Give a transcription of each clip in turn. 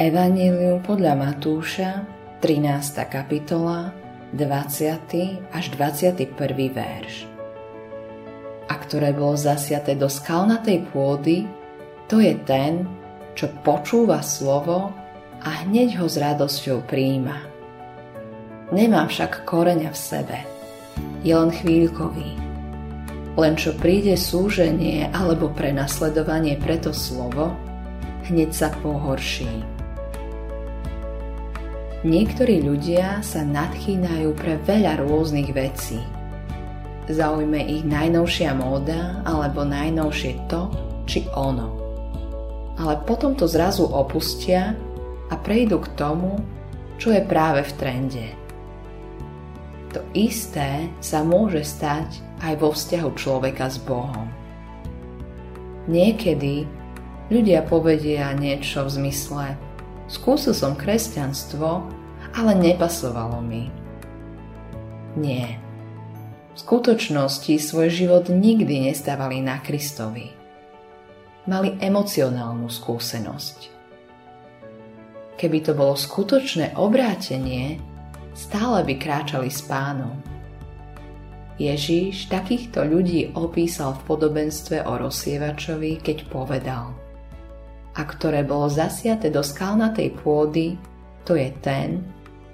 Evangelium podľa Matúša, 13. kapitola, 20. až 21. verš. A ktoré bolo zasiaté do skalnatej pôdy, to je ten, čo počúva slovo a hneď ho s radosťou príjima. Nemá však koreňa v sebe, je len chvíľkový. Len čo príde súženie alebo prenasledovanie pre to slovo, hneď sa pohorší Niektorí ľudia sa nadchýnajú pre veľa rôznych vecí. Zaujme ich najnovšia móda alebo najnovšie to či ono. Ale potom to zrazu opustia a prejdú k tomu, čo je práve v trende. To isté sa môže stať aj vo vzťahu človeka s Bohom. Niekedy ľudia povedia niečo v zmysle Skúsil som kresťanstvo, ale nepasovalo mi. Nie. V skutočnosti svoj život nikdy nestávali na Kristovi. Mali emocionálnu skúsenosť. Keby to bolo skutočné obrátenie, stále by kráčali s pánom. Ježíš takýchto ľudí opísal v podobenstve o rozsievačovi, keď povedal – a ktoré bolo zasiate do skalnatej pôdy, to je ten,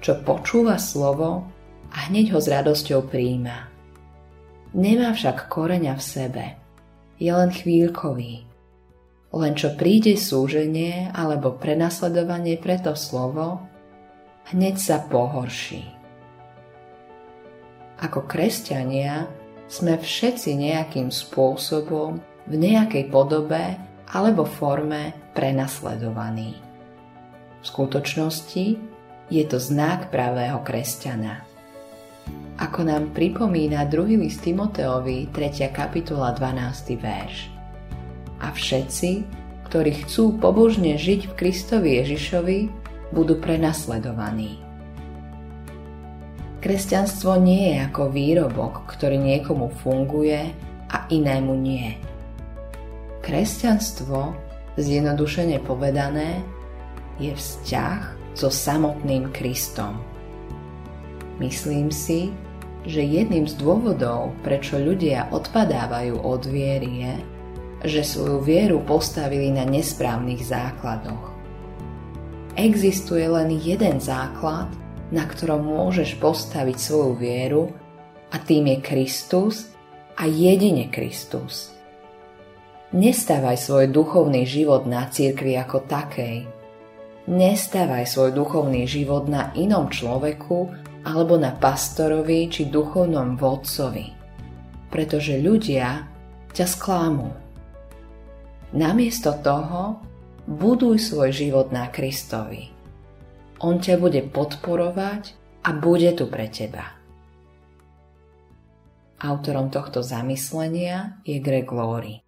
čo počúva slovo a hneď ho s radosťou príjma. Nemá však koreňa v sebe, je len chvíľkový. Len čo príde súženie alebo prenasledovanie pre to slovo, hneď sa pohorší. Ako kresťania sme všetci nejakým spôsobom v nejakej podobe alebo forme prenasledovaný. V skutočnosti je to znak pravého kresťana. Ako nám pripomína 2. list Timoteovi 3. kapitola 12. verš. A všetci, ktorí chcú pobožne žiť v Kristovi Ježišovi, budú prenasledovaní. Kresťanstvo nie je ako výrobok, ktorý niekomu funguje a inému nie. Kresťanstvo, zjednodušene povedané, je vzťah so samotným Kristom. Myslím si, že jedným z dôvodov, prečo ľudia odpadávajú od viery je, že svoju vieru postavili na nesprávnych základoch. Existuje len jeden základ, na ktorom môžeš postaviť svoju vieru a tým je Kristus a jedine Kristus. Nestávaj svoj duchovný život na cirkvi ako takej. Nestávaj svoj duchovný život na inom človeku alebo na pastorovi či duchovnom vodcovi, pretože ľudia ťa sklámu. Namiesto toho buduj svoj život na Kristovi. On ťa bude podporovať a bude tu pre teba. Autorom tohto zamyslenia je Greg Laurie.